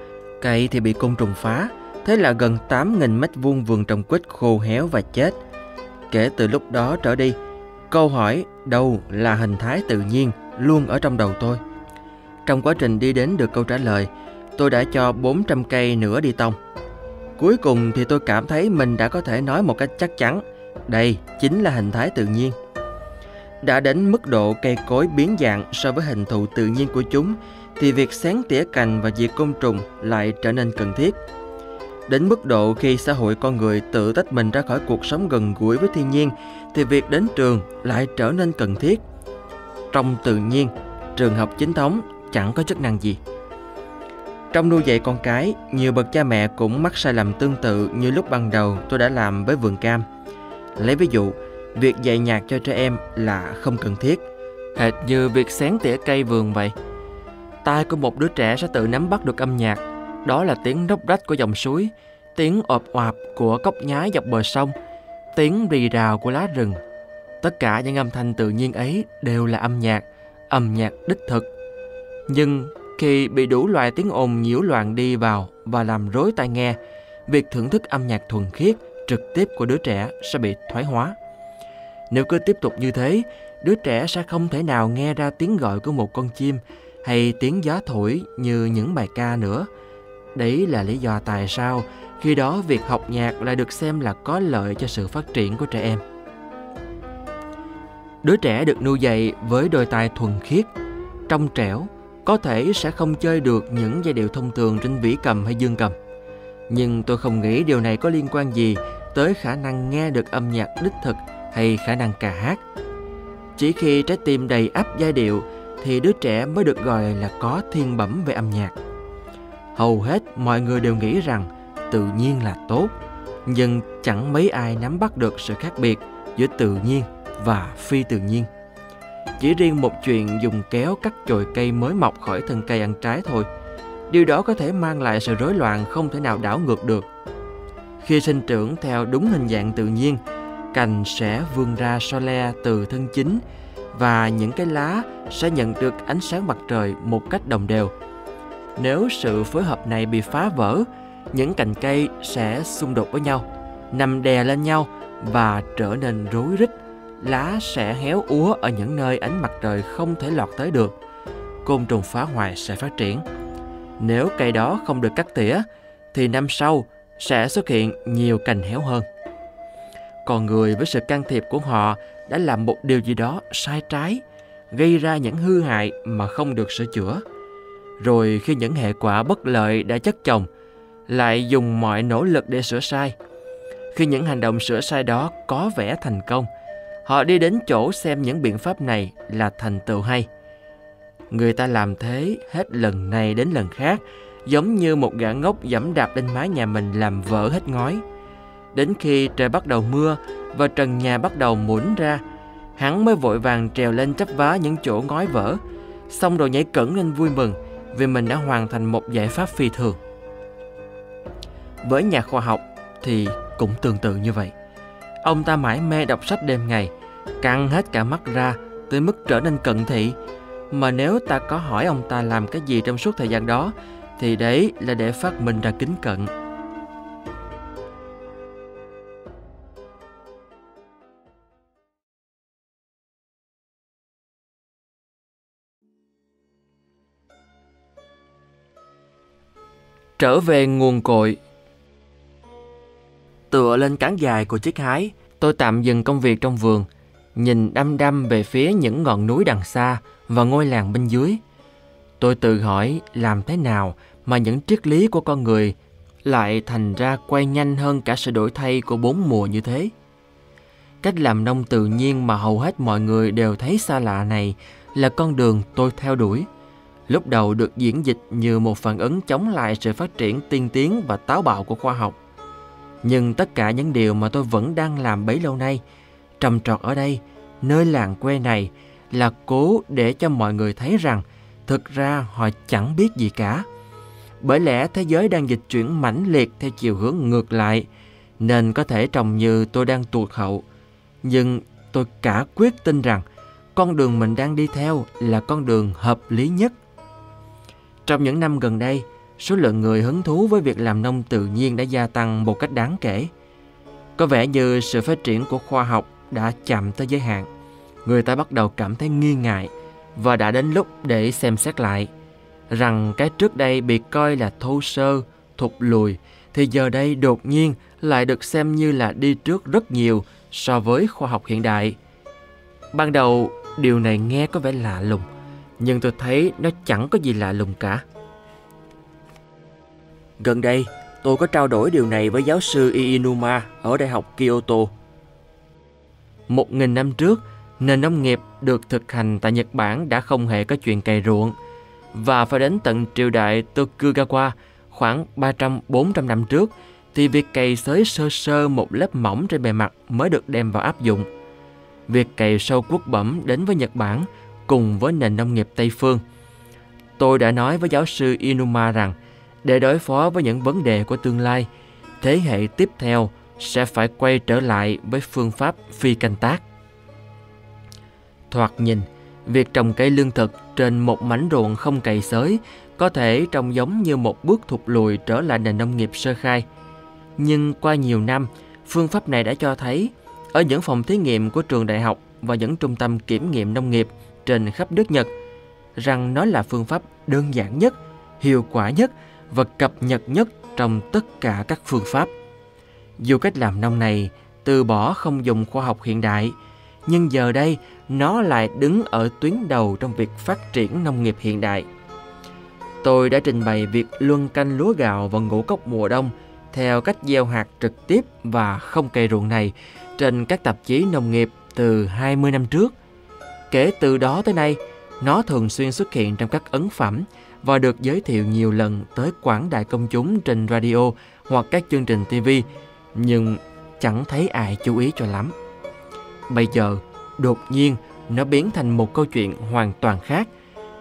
cây thì bị côn trùng phá, thế là gần 8.000 mét vuông vườn trồng quýt khô héo và chết. Kể từ lúc đó trở đi, câu hỏi đâu là hình thái tự nhiên luôn ở trong đầu tôi. Trong quá trình đi đến được câu trả lời, tôi đã cho 400 cây nữa đi tông. Cuối cùng thì tôi cảm thấy mình đã có thể nói một cách chắc chắn, đây chính là hình thái tự nhiên. Đã đến mức độ cây cối biến dạng so với hình thù tự nhiên của chúng, thì việc sáng tỉa cành và diệt côn trùng lại trở nên cần thiết. Đến mức độ khi xã hội con người tự tách mình ra khỏi cuộc sống gần gũi với thiên nhiên, thì việc đến trường lại trở nên cần thiết. Trong tự nhiên, trường học chính thống chẳng có chức năng gì. Trong nuôi dạy con cái, nhiều bậc cha mẹ cũng mắc sai lầm tương tự như lúc ban đầu tôi đã làm với vườn cam. Lấy ví dụ, việc dạy nhạc cho trẻ em là không cần thiết, hệt như việc sáng tỉa cây vườn vậy. Tai của một đứa trẻ sẽ tự nắm bắt được âm nhạc, đó là tiếng róc rách của dòng suối, tiếng ộp oạp của cốc nhái dọc bờ sông, tiếng rì rào của lá rừng. Tất cả những âm thanh tự nhiên ấy đều là âm nhạc, âm nhạc đích thực. Nhưng khi bị đủ loại tiếng ồn nhiễu loạn đi vào và làm rối tai nghe, việc thưởng thức âm nhạc thuần khiết trực tiếp của đứa trẻ sẽ bị thoái hóa. Nếu cứ tiếp tục như thế, đứa trẻ sẽ không thể nào nghe ra tiếng gọi của một con chim hay tiếng gió thổi như những bài ca nữa. Đấy là lý do tại sao khi đó việc học nhạc lại được xem là có lợi cho sự phát triển của trẻ em. Đứa trẻ được nuôi dạy với đôi tai thuần khiết, trong trẻo, có thể sẽ không chơi được những giai điệu thông thường trên vĩ cầm hay dương cầm. Nhưng tôi không nghĩ điều này có liên quan gì tới khả năng nghe được âm nhạc đích thực hay khả năng ca hát. Chỉ khi trái tim đầy ắp giai điệu thì đứa trẻ mới được gọi là có thiên bẩm về âm nhạc. Hầu hết mọi người đều nghĩ rằng tự nhiên là tốt, nhưng chẳng mấy ai nắm bắt được sự khác biệt giữa tự nhiên và phi tự nhiên. Chỉ riêng một chuyện dùng kéo cắt chồi cây mới mọc khỏi thân cây ăn trái thôi, điều đó có thể mang lại sự rối loạn không thể nào đảo ngược được. Khi sinh trưởng theo đúng hình dạng tự nhiên, cành sẽ vươn ra so le từ thân chính và những cái lá sẽ nhận được ánh sáng mặt trời một cách đồng đều. Nếu sự phối hợp này bị phá vỡ, những cành cây sẽ xung đột với nhau, nằm đè lên nhau và trở nên rối rít. Lá sẽ héo úa ở những nơi ánh mặt trời không thể lọt tới được. Côn trùng phá hoại sẽ phát triển. Nếu cây đó không được cắt tỉa, thì năm sau sẽ xuất hiện nhiều cành héo hơn. Còn người với sự can thiệp của họ đã làm một điều gì đó sai trái, gây ra những hư hại mà không được sửa chữa. Rồi khi những hệ quả bất lợi đã chất chồng, lại dùng mọi nỗ lực để sửa sai. Khi những hành động sửa sai đó có vẻ thành công, họ đi đến chỗ xem những biện pháp này là thành tựu hay. Người ta làm thế hết lần này đến lần khác, giống như một gã ngốc dẫm đạp lên mái nhà mình làm vỡ hết ngói. Đến khi trời bắt đầu mưa và trần nhà bắt đầu muỗn ra, hắn mới vội vàng trèo lên chắp vá những chỗ ngói vỡ, xong rồi nhảy cẩn lên vui mừng vì mình đã hoàn thành một giải pháp phi thường. Với nhà khoa học thì cũng tương tự như vậy. Ông ta mãi mê đọc sách đêm ngày, căng hết cả mắt ra tới mức trở nên cận thị. Mà nếu ta có hỏi ông ta làm cái gì trong suốt thời gian đó, thì đấy là để phát minh ra kính cận. Trở về nguồn cội Tựa lên cán dài của chiếc hái, tôi tạm dừng công việc trong vườn, nhìn đăm đăm về phía những ngọn núi đằng xa và ngôi làng bên dưới. Tôi tự hỏi làm thế nào mà những triết lý của con người lại thành ra quay nhanh hơn cả sự đổi thay của bốn mùa như thế. Cách làm nông tự nhiên mà hầu hết mọi người đều thấy xa lạ này là con đường tôi theo đuổi. Lúc đầu được diễn dịch như một phản ứng chống lại sự phát triển tiên tiến và táo bạo của khoa học. Nhưng tất cả những điều mà tôi vẫn đang làm bấy lâu nay, trầm trọt ở đây, nơi làng quê này, là cố để cho mọi người thấy rằng thực ra họ chẳng biết gì cả. Bởi lẽ thế giới đang dịch chuyển mãnh liệt theo chiều hướng ngược lại, nên có thể trông như tôi đang tụt hậu. Nhưng tôi cả quyết tin rằng con đường mình đang đi theo là con đường hợp lý nhất. Trong những năm gần đây, số lượng người hứng thú với việc làm nông tự nhiên đã gia tăng một cách đáng kể. Có vẻ như sự phát triển của khoa học đã chậm tới giới hạn. Người ta bắt đầu cảm thấy nghi ngại và đã đến lúc để xem xét lại rằng cái trước đây bị coi là thô sơ, thụt lùi thì giờ đây đột nhiên lại được xem như là đi trước rất nhiều so với khoa học hiện đại. Ban đầu điều này nghe có vẻ lạ lùng, nhưng tôi thấy nó chẳng có gì lạ lùng cả. Gần đây, tôi có trao đổi điều này với giáo sư Iinuma ở Đại học Kyoto. Một nghìn năm trước, nền nông nghiệp được thực hành tại Nhật Bản đã không hề có chuyện cày ruộng, và phải đến tận triều đại Tokugawa khoảng 300-400 năm trước thì việc cày xới sơ sơ một lớp mỏng trên bề mặt mới được đem vào áp dụng. Việc cày sâu quốc bẩm đến với Nhật Bản cùng với nền nông nghiệp Tây Phương. Tôi đã nói với giáo sư Inuma rằng để đối phó với những vấn đề của tương lai, thế hệ tiếp theo sẽ phải quay trở lại với phương pháp phi canh tác. Thoạt nhìn, việc trồng cây lương thực trên một mảnh ruộng không cày xới có thể trông giống như một bước thụt lùi trở lại nền nông nghiệp sơ khai. Nhưng qua nhiều năm, phương pháp này đã cho thấy ở những phòng thí nghiệm của trường đại học và những trung tâm kiểm nghiệm nông nghiệp trên khắp nước Nhật rằng nó là phương pháp đơn giản nhất, hiệu quả nhất và cập nhật nhất trong tất cả các phương pháp. Dù cách làm nông này từ bỏ không dùng khoa học hiện đại, nhưng giờ đây nó lại đứng ở tuyến đầu trong việc phát triển nông nghiệp hiện đại. Tôi đã trình bày việc luân canh lúa gạo và ngũ cốc mùa đông theo cách gieo hạt trực tiếp và không cây ruộng này trên các tạp chí nông nghiệp từ 20 năm trước. Kể từ đó tới nay, nó thường xuyên xuất hiện trong các ấn phẩm và được giới thiệu nhiều lần tới quảng đại công chúng trên radio hoặc các chương trình TV, nhưng chẳng thấy ai chú ý cho lắm. Bây giờ, đột nhiên nó biến thành một câu chuyện hoàn toàn khác.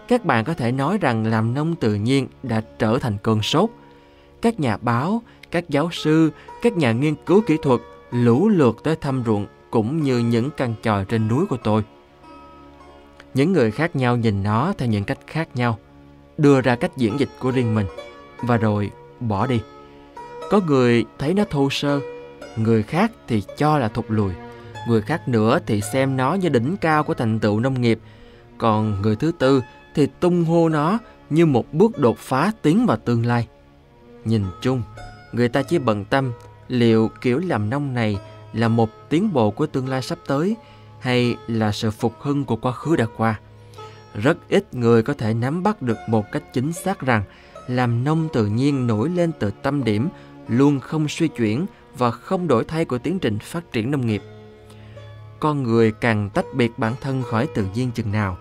Các bạn có thể nói rằng làm nông tự nhiên đã trở thành cơn sốt. Các nhà báo, các giáo sư, các nhà nghiên cứu kỹ thuật lũ lượt tới thăm ruộng cũng như những căn tròi trên núi của tôi. Những người khác nhau nhìn nó theo những cách khác nhau, đưa ra cách diễn dịch của riêng mình, và rồi bỏ đi. Có người thấy nó thô sơ, người khác thì cho là thụt lùi, người khác nữa thì xem nó như đỉnh cao của thành tựu nông nghiệp, còn người thứ tư thì tung hô nó như một bước đột phá tiến vào tương lai. Nhìn chung, người ta chỉ bận tâm liệu kiểu làm nông này là một tiến bộ của tương lai sắp tới hay là sự phục hưng của quá khứ đã qua. Rất ít người có thể nắm bắt được một cách chính xác rằng làm nông tự nhiên nổi lên từ tâm điểm luôn không suy chuyển và không đổi thay của tiến trình phát triển nông nghiệp. Con người càng tách biệt bản thân khỏi tự nhiên chừng nào,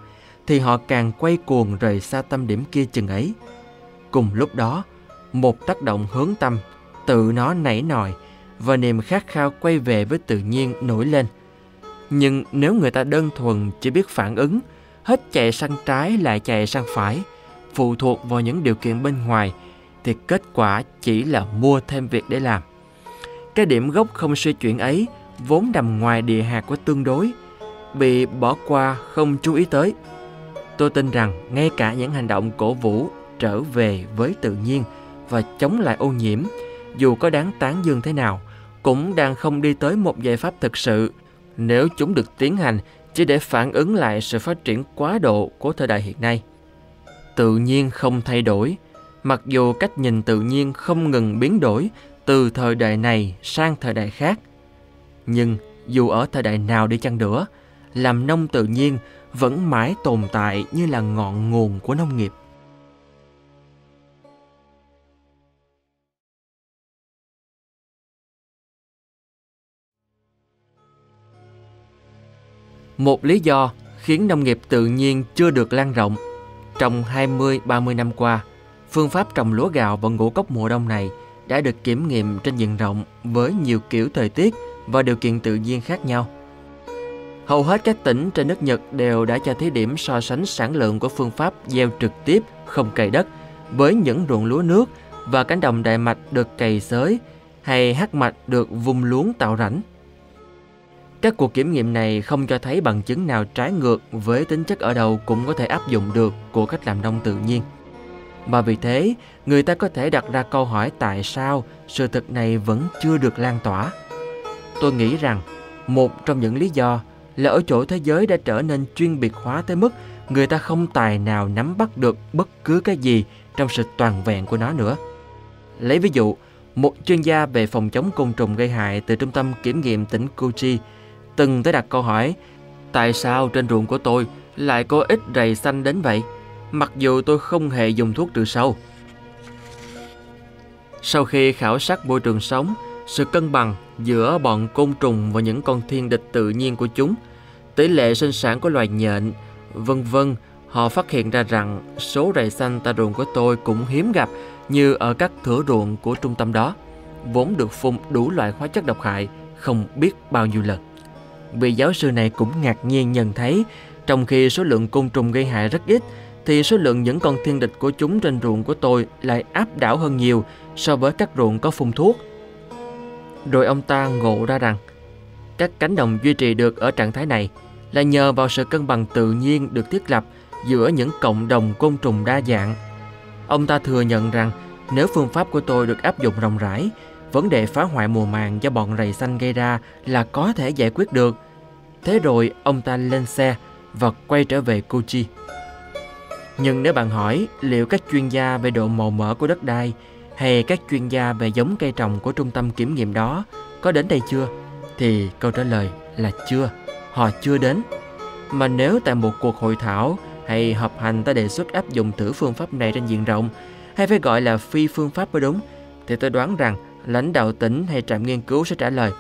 thì họ càng quay cuồng rời xa tâm điểm kia chừng ấy. Cùng lúc đó, một tác động hướng tâm tự nó nảy nòi và niềm khát khao quay về với tự nhiên nổi lên. Nhưng nếu người ta đơn thuần chỉ biết phản ứng, hết chạy sang trái lại chạy sang phải, phụ thuộc vào những điều kiện bên ngoài, thì kết quả chỉ là mua thêm việc để làm. Cái điểm gốc không suy chuyển ấy vốn nằm ngoài địa hạt của tương đối, bị bỏ qua không chú ý tới. Tôi tin rằng ngay cả những hành động cổ vũ trở về với tự nhiên và chống lại ô nhiễm dù có đáng tán dương thế nào, cũng đang không đi tới một giải pháp thực sự nếu chúng được tiến hành chỉ để phản ứng lại sự phát triển quá độ của thời đại hiện nay. Tự nhiên không thay đổi, mặc dù cách nhìn tự nhiên không ngừng biến đổi từ thời đại này sang thời đại khác. Nhưng dù ở thời đại nào đi chăng nữa, làm nông tự nhiên vẫn mãi tồn tại như là ngọn nguồn của nông nghiệp. Một lý do khiến nông nghiệp tự nhiên chưa được lan rộng. Trong 20-30 năm qua, phương pháp trồng lúa gạo và ngũ cốc mùa đông này đã được kiểm nghiệm trên diện rộng với nhiều kiểu thời tiết và điều kiện tự nhiên khác nhau. Hầu hết các tỉnh trên nước Nhật đều đã cho thí điểm so sánh sản lượng của phương pháp gieo trực tiếp không cày đất với những ruộng lúa nước và cánh đồng đại mạch được cày xới hay hắc mạch được vùng luống tạo rãnh. Các cuộc kiểm nghiệm này không cho thấy bằng chứng nào trái ngược với tính chất ở đâu cũng có thể áp dụng được của cách làm nông tự nhiên. Và vì thế, người ta có thể đặt ra câu hỏi tại sao sự thật này vẫn chưa được lan tỏa. Tôi nghĩ rằng một trong những lý do là ở chỗ thế giới đã trở nên chuyên biệt hóa tới mức người ta không tài nào nắm bắt được bất cứ cái gì trong sự toàn vẹn của nó nữa. Lấy ví dụ, một chuyên gia về phòng chống côn trùng gây hại từ trung tâm kiểm nghiệm tỉnh Kochi từng tới đặt câu hỏi Tại sao trên ruộng của tôi lại có ít rầy xanh đến vậy, mặc dù tôi không hề dùng thuốc trừ sâu? Sau khi khảo sát môi trường sống, sự cân bằng giữa bọn côn trùng và những con thiên địch tự nhiên của chúng, tỷ lệ sinh sản của loài nhện, vân vân, họ phát hiện ra rằng số rầy xanh tại ruộng của tôi cũng hiếm gặp như ở các thửa ruộng của trung tâm đó, vốn được phun đủ loại hóa chất độc hại không biết bao nhiêu lần. Vị giáo sư này cũng ngạc nhiên nhận thấy, trong khi số lượng côn trùng gây hại rất ít, thì số lượng những con thiên địch của chúng trên ruộng của tôi lại áp đảo hơn nhiều so với các ruộng có phun thuốc. Rồi ông ta ngộ ra rằng, các cánh đồng duy trì được ở trạng thái này là nhờ vào sự cân bằng tự nhiên được thiết lập giữa những cộng đồng côn trùng đa dạng. Ông ta thừa nhận rằng nếu phương pháp của tôi được áp dụng rộng rãi, vấn đề phá hoại mùa màng do bọn rầy xanh gây ra là có thể giải quyết được. Thế rồi ông ta lên xe và quay trở về Kochi. Nhưng nếu bạn hỏi liệu các chuyên gia về độ màu mỡ của đất đai hay các chuyên gia về giống cây trồng của trung tâm kiểm nghiệm đó có đến đây chưa, thì câu trả lời là chưa, họ chưa đến. Mà nếu tại một cuộc hội thảo hay họp hành ta đề xuất áp dụng thử phương pháp này trên diện rộng, hay phải gọi là phi phương pháp mới đúng, thì tôi đoán rằng lãnh đạo tỉnh hay trạm nghiên cứu sẽ trả lời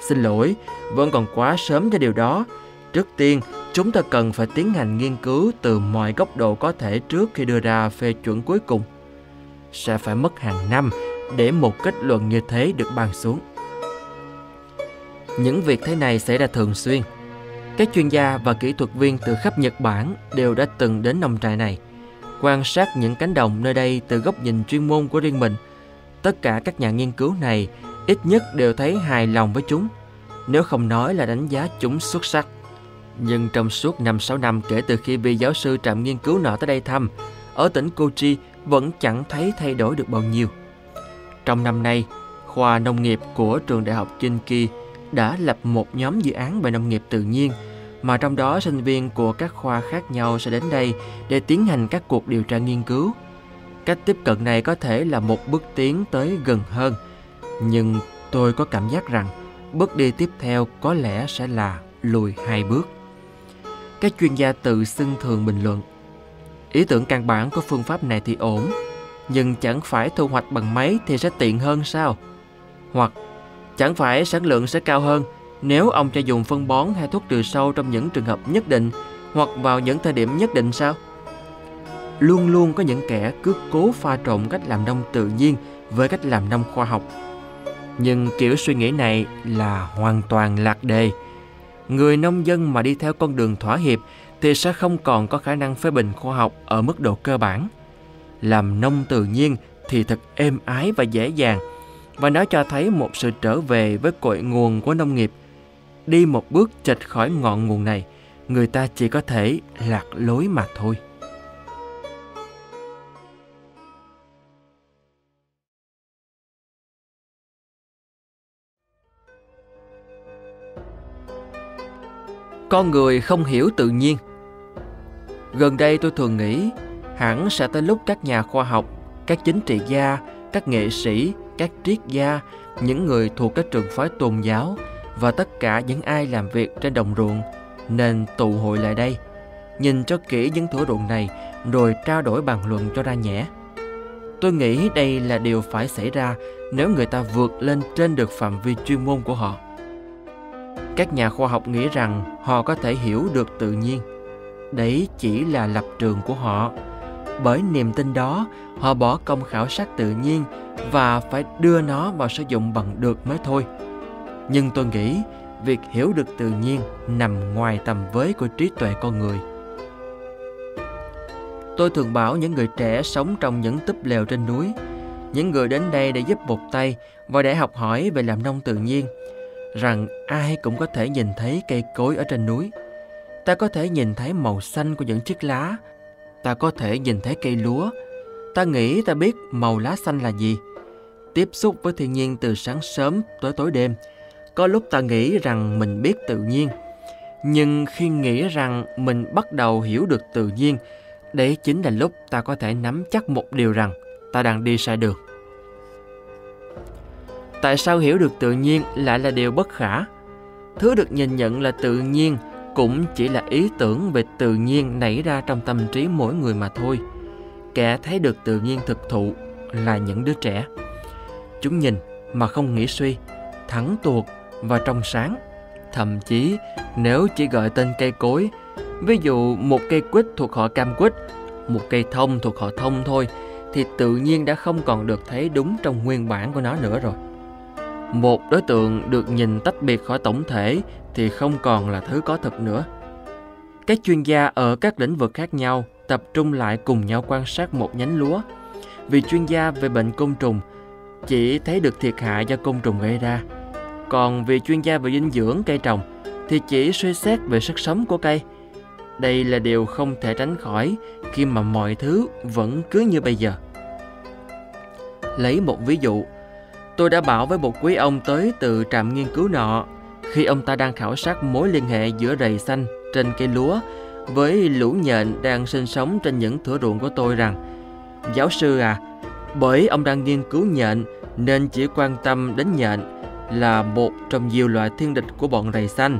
Xin lỗi, vẫn còn quá sớm cho điều đó. Trước tiên, chúng ta cần phải tiến hành nghiên cứu từ mọi góc độ có thể trước khi đưa ra phê chuẩn cuối cùng. Sẽ phải mất hàng năm để một kết luận như thế được bàn xuống. Những việc thế này xảy ra thường xuyên. Các chuyên gia và kỹ thuật viên từ khắp Nhật Bản đều đã từng đến nông trại này, quan sát những cánh đồng nơi đây từ góc nhìn chuyên môn của riêng mình. Tất cả các nhà nghiên cứu này ít nhất đều thấy hài lòng với chúng, nếu không nói là đánh giá chúng xuất sắc. Nhưng trong suốt 5-6 năm kể từ khi vị giáo sư trạm nghiên cứu nọ tới đây thăm, ở tỉnh Kochi vẫn chẳng thấy thay đổi được bao nhiêu. Trong năm nay, khoa nông nghiệp của trường đại học Kinki đã lập một nhóm dự án về nông nghiệp tự nhiên mà trong đó sinh viên của các khoa khác nhau sẽ đến đây để tiến hành các cuộc điều tra nghiên cứu. Cách tiếp cận này có thể là một bước tiến tới gần hơn, nhưng tôi có cảm giác rằng bước đi tiếp theo có lẽ sẽ là lùi hai bước. Các chuyên gia tự xưng thường bình luận Ý tưởng căn bản của phương pháp này thì ổn Nhưng chẳng phải thu hoạch bằng máy thì sẽ tiện hơn sao? Hoặc chẳng phải sản lượng sẽ cao hơn nếu ông cho dùng phân bón hay thuốc trừ sâu trong những trường hợp nhất định hoặc vào những thời điểm nhất định sao? Luôn luôn có những kẻ cứ cố pha trộn cách làm nông tự nhiên với cách làm nông khoa học. Nhưng kiểu suy nghĩ này là hoàn toàn lạc đề. Người nông dân mà đi theo con đường thỏa hiệp thì sẽ không còn có khả năng phê bình khoa học ở mức độ cơ bản. Làm nông tự nhiên thì thật êm ái và dễ dàng và nó cho thấy một sự trở về với cội nguồn của nông nghiệp. Đi một bước chệch khỏi ngọn nguồn này, người ta chỉ có thể lạc lối mà thôi. Con người không hiểu tự nhiên Gần đây tôi thường nghĩ hẳn sẽ tới lúc các nhà khoa học, các chính trị gia, các nghệ sĩ, các triết gia, những người thuộc các trường phái tôn giáo và tất cả những ai làm việc trên đồng ruộng nên tụ hội lại đây, nhìn cho kỹ những thửa ruộng này rồi trao đổi bàn luận cho ra nhẽ. Tôi nghĩ đây là điều phải xảy ra nếu người ta vượt lên trên được phạm vi chuyên môn của họ. Các nhà khoa học nghĩ rằng họ có thể hiểu được tự nhiên đấy chỉ là lập trường của họ. Bởi niềm tin đó, họ bỏ công khảo sát tự nhiên và phải đưa nó vào sử dụng bằng được mới thôi. Nhưng tôi nghĩ việc hiểu được tự nhiên nằm ngoài tầm với của trí tuệ con người. Tôi thường bảo những người trẻ sống trong những túp lều trên núi, những người đến đây để giúp một tay và để học hỏi về làm nông tự nhiên, rằng ai cũng có thể nhìn thấy cây cối ở trên núi. Ta có thể nhìn thấy màu xanh của những chiếc lá, ta có thể nhìn thấy cây lúa. Ta nghĩ ta biết màu lá xanh là gì. Tiếp xúc với thiên nhiên từ sáng sớm tới tối đêm, có lúc ta nghĩ rằng mình biết tự nhiên. Nhưng khi nghĩ rằng mình bắt đầu hiểu được tự nhiên, đấy chính là lúc ta có thể nắm chắc một điều rằng ta đang đi sai đường. Tại sao hiểu được tự nhiên lại là điều bất khả? Thứ được nhìn nhận là tự nhiên cũng chỉ là ý tưởng về tự nhiên nảy ra trong tâm trí mỗi người mà thôi. Kẻ thấy được tự nhiên thực thụ là những đứa trẻ. Chúng nhìn mà không nghĩ suy, thẳng tuột và trong sáng. Thậm chí nếu chỉ gọi tên cây cối, ví dụ một cây quýt thuộc họ cam quýt, một cây thông thuộc họ thông thôi, thì tự nhiên đã không còn được thấy đúng trong nguyên bản của nó nữa rồi. Một đối tượng được nhìn tách biệt khỏi tổng thể thì không còn là thứ có thực nữa. Các chuyên gia ở các lĩnh vực khác nhau tập trung lại cùng nhau quan sát một nhánh lúa. Vì chuyên gia về bệnh côn trùng chỉ thấy được thiệt hại do côn trùng gây ra. Còn vì chuyên gia về dinh dưỡng cây trồng thì chỉ suy xét về sức sống của cây. Đây là điều không thể tránh khỏi khi mà mọi thứ vẫn cứ như bây giờ. Lấy một ví dụ, tôi đã bảo với một quý ông tới từ trạm nghiên cứu nọ khi ông ta đang khảo sát mối liên hệ giữa rầy xanh trên cây lúa với lũ nhện đang sinh sống trên những thửa ruộng của tôi rằng Giáo sư à, bởi ông đang nghiên cứu nhện nên chỉ quan tâm đến nhện là một trong nhiều loại thiên địch của bọn rầy xanh.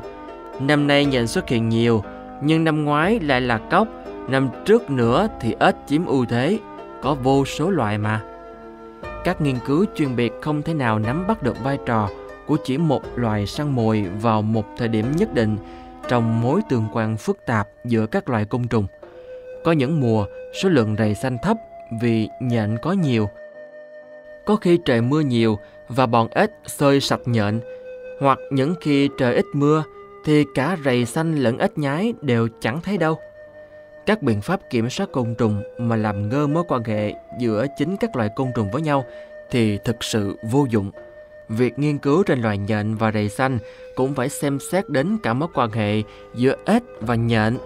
Năm nay nhện xuất hiện nhiều, nhưng năm ngoái lại là cóc, năm trước nữa thì ếch chiếm ưu thế, có vô số loại mà. Các nghiên cứu chuyên biệt không thể nào nắm bắt được vai trò của chỉ một loài săn mồi vào một thời điểm nhất định trong mối tương quan phức tạp giữa các loài côn trùng. Có những mùa số lượng rầy xanh thấp vì nhện có nhiều. Có khi trời mưa nhiều và bọn ếch sơi sạch nhện, hoặc những khi trời ít mưa thì cả rầy xanh lẫn ếch nhái đều chẳng thấy đâu. Các biện pháp kiểm soát côn trùng mà làm ngơ mối quan hệ giữa chính các loài côn trùng với nhau thì thực sự vô dụng. Việc nghiên cứu trên loài nhện và rầy xanh cũng phải xem xét đến cả mối quan hệ giữa ếch và nhện.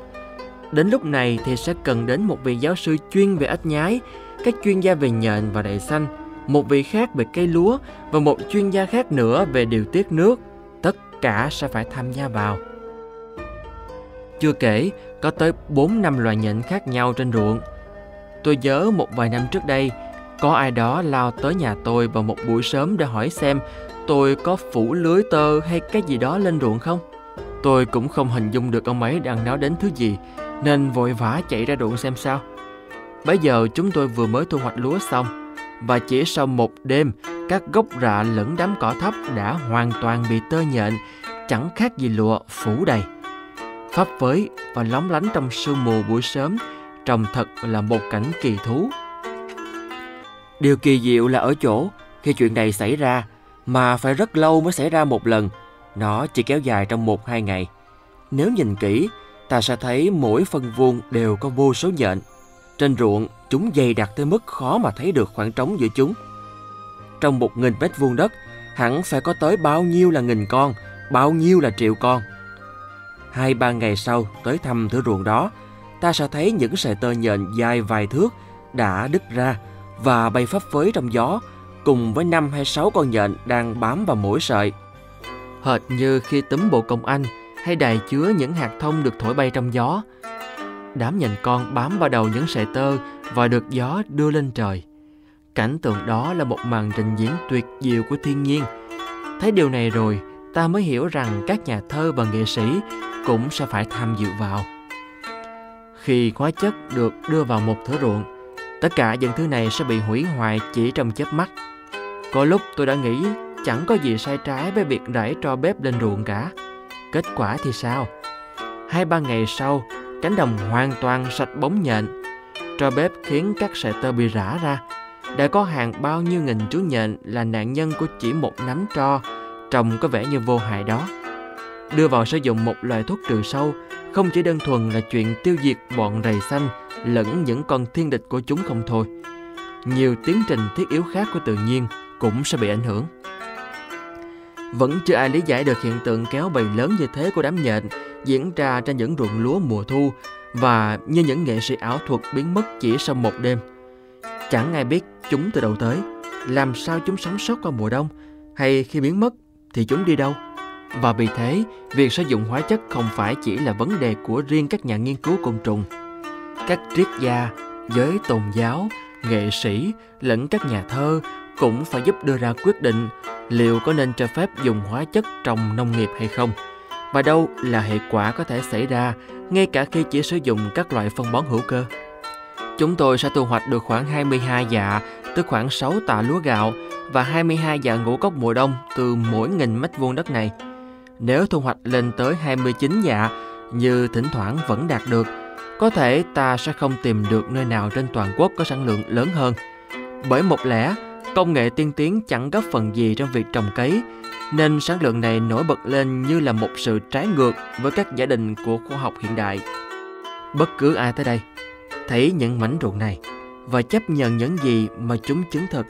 Đến lúc này thì sẽ cần đến một vị giáo sư chuyên về ếch nhái, các chuyên gia về nhện và rầy xanh, một vị khác về cây lúa và một chuyên gia khác nữa về điều tiết nước. Tất cả sẽ phải tham gia vào. Chưa kể, có tới 4 năm loài nhện khác nhau trên ruộng. Tôi nhớ một vài năm trước đây, có ai đó lao tới nhà tôi vào một buổi sớm để hỏi xem tôi có phủ lưới tơ hay cái gì đó lên ruộng không. Tôi cũng không hình dung được ông ấy đang nói đến thứ gì, nên vội vã chạy ra ruộng xem sao. Bây giờ chúng tôi vừa mới thu hoạch lúa xong, và chỉ sau một đêm, các gốc rạ lẫn đám cỏ thấp đã hoàn toàn bị tơ nhện, chẳng khác gì lụa phủ đầy. Pháp phới và lóng lánh trong sương mù buổi sớm, trông thật là một cảnh kỳ thú. Điều kỳ diệu là ở chỗ, khi chuyện này xảy ra, mà phải rất lâu mới xảy ra một lần, nó chỉ kéo dài trong một hai ngày. Nếu nhìn kỹ, ta sẽ thấy mỗi phân vuông đều có vô số nhện. Trên ruộng, chúng dày đặc tới mức khó mà thấy được khoảng trống giữa chúng. Trong một nghìn mét vuông đất, hẳn phải có tới bao nhiêu là nghìn con, bao nhiêu là triệu con. Hai ba ngày sau tới thăm thửa ruộng đó, ta sẽ thấy những sợi tơ nhện dài vài thước đã đứt ra và bay phấp phới trong gió cùng với năm hay sáu con nhện đang bám vào mỗi sợi. Hệt như khi túm bộ công anh hay đài chứa những hạt thông được thổi bay trong gió. Đám nhện con bám vào đầu những sợi tơ và được gió đưa lên trời. Cảnh tượng đó là một màn trình diễn tuyệt diệu của thiên nhiên. Thấy điều này rồi, ta mới hiểu rằng các nhà thơ và nghệ sĩ cũng sẽ phải tham dự vào. Khi hóa chất được đưa vào một thửa ruộng, tất cả những thứ này sẽ bị hủy hoại chỉ trong chớp mắt. Có lúc tôi đã nghĩ chẳng có gì sai trái với việc rải tro bếp lên ruộng cả. Kết quả thì sao? Hai ba ngày sau, cánh đồng hoàn toàn sạch bóng nhện. Tro bếp khiến các sợi tơ bị rã ra. Đã có hàng bao nhiêu nghìn chú nhện là nạn nhân của chỉ một nắm tro, trông có vẻ như vô hại đó. Đưa vào sử dụng một loại thuốc trừ sâu không chỉ đơn thuần là chuyện tiêu diệt bọn rầy xanh lẫn những con thiên địch của chúng không thôi. Nhiều tiến trình thiết yếu khác của tự nhiên cũng sẽ bị ảnh hưởng. Vẫn chưa ai lý giải được hiện tượng kéo bầy lớn như thế của đám nhện diễn ra trên những ruộng lúa mùa thu và như những nghệ sĩ ảo thuật biến mất chỉ sau một đêm. Chẳng ai biết chúng từ đầu tới, làm sao chúng sống sót qua mùa đông, hay khi biến mất thì chúng đi đâu. Và vì thế, việc sử dụng hóa chất không phải chỉ là vấn đề của riêng các nhà nghiên cứu côn trùng. Các triết gia, giới tôn giáo, nghệ sĩ lẫn các nhà thơ cũng phải giúp đưa ra quyết định liệu có nên cho phép dùng hóa chất trong nông nghiệp hay không và đâu là hệ quả có thể xảy ra ngay cả khi chỉ sử dụng các loại phân bón hữu cơ. Chúng tôi sẽ thu hoạch được khoảng 22 dạ, tức khoảng 6 tạ lúa gạo và 22 dạ ngũ cốc mùa đông từ mỗi nghìn mét vuông đất này. Nếu thu hoạch lên tới 29 dạ, như thỉnh thoảng vẫn đạt được, có thể ta sẽ không tìm được nơi nào trên toàn quốc có sản lượng lớn hơn. Bởi một lẽ, công nghệ tiên tiến chẳng góp phần gì trong việc trồng cấy, nên sản lượng này nổi bật lên như là một sự trái ngược với các giả định của khoa học hiện đại. Bất cứ ai tới đây, thấy những mảnh ruộng này và chấp nhận những gì mà chúng chứng thực,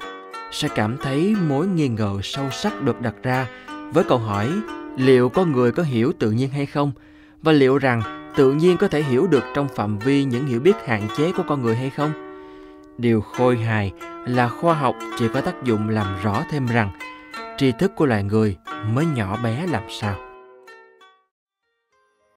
sẽ cảm thấy mối nghi ngờ sâu sắc được đặt ra với câu hỏi liệu con người có hiểu tự nhiên hay không? Và liệu rằng tự nhiên có thể hiểu được trong phạm vi những hiểu biết hạn chế của con người hay không? Điều khôi hài là khoa học chỉ có tác dụng làm rõ thêm rằng tri thức của loài người mới nhỏ bé làm sao.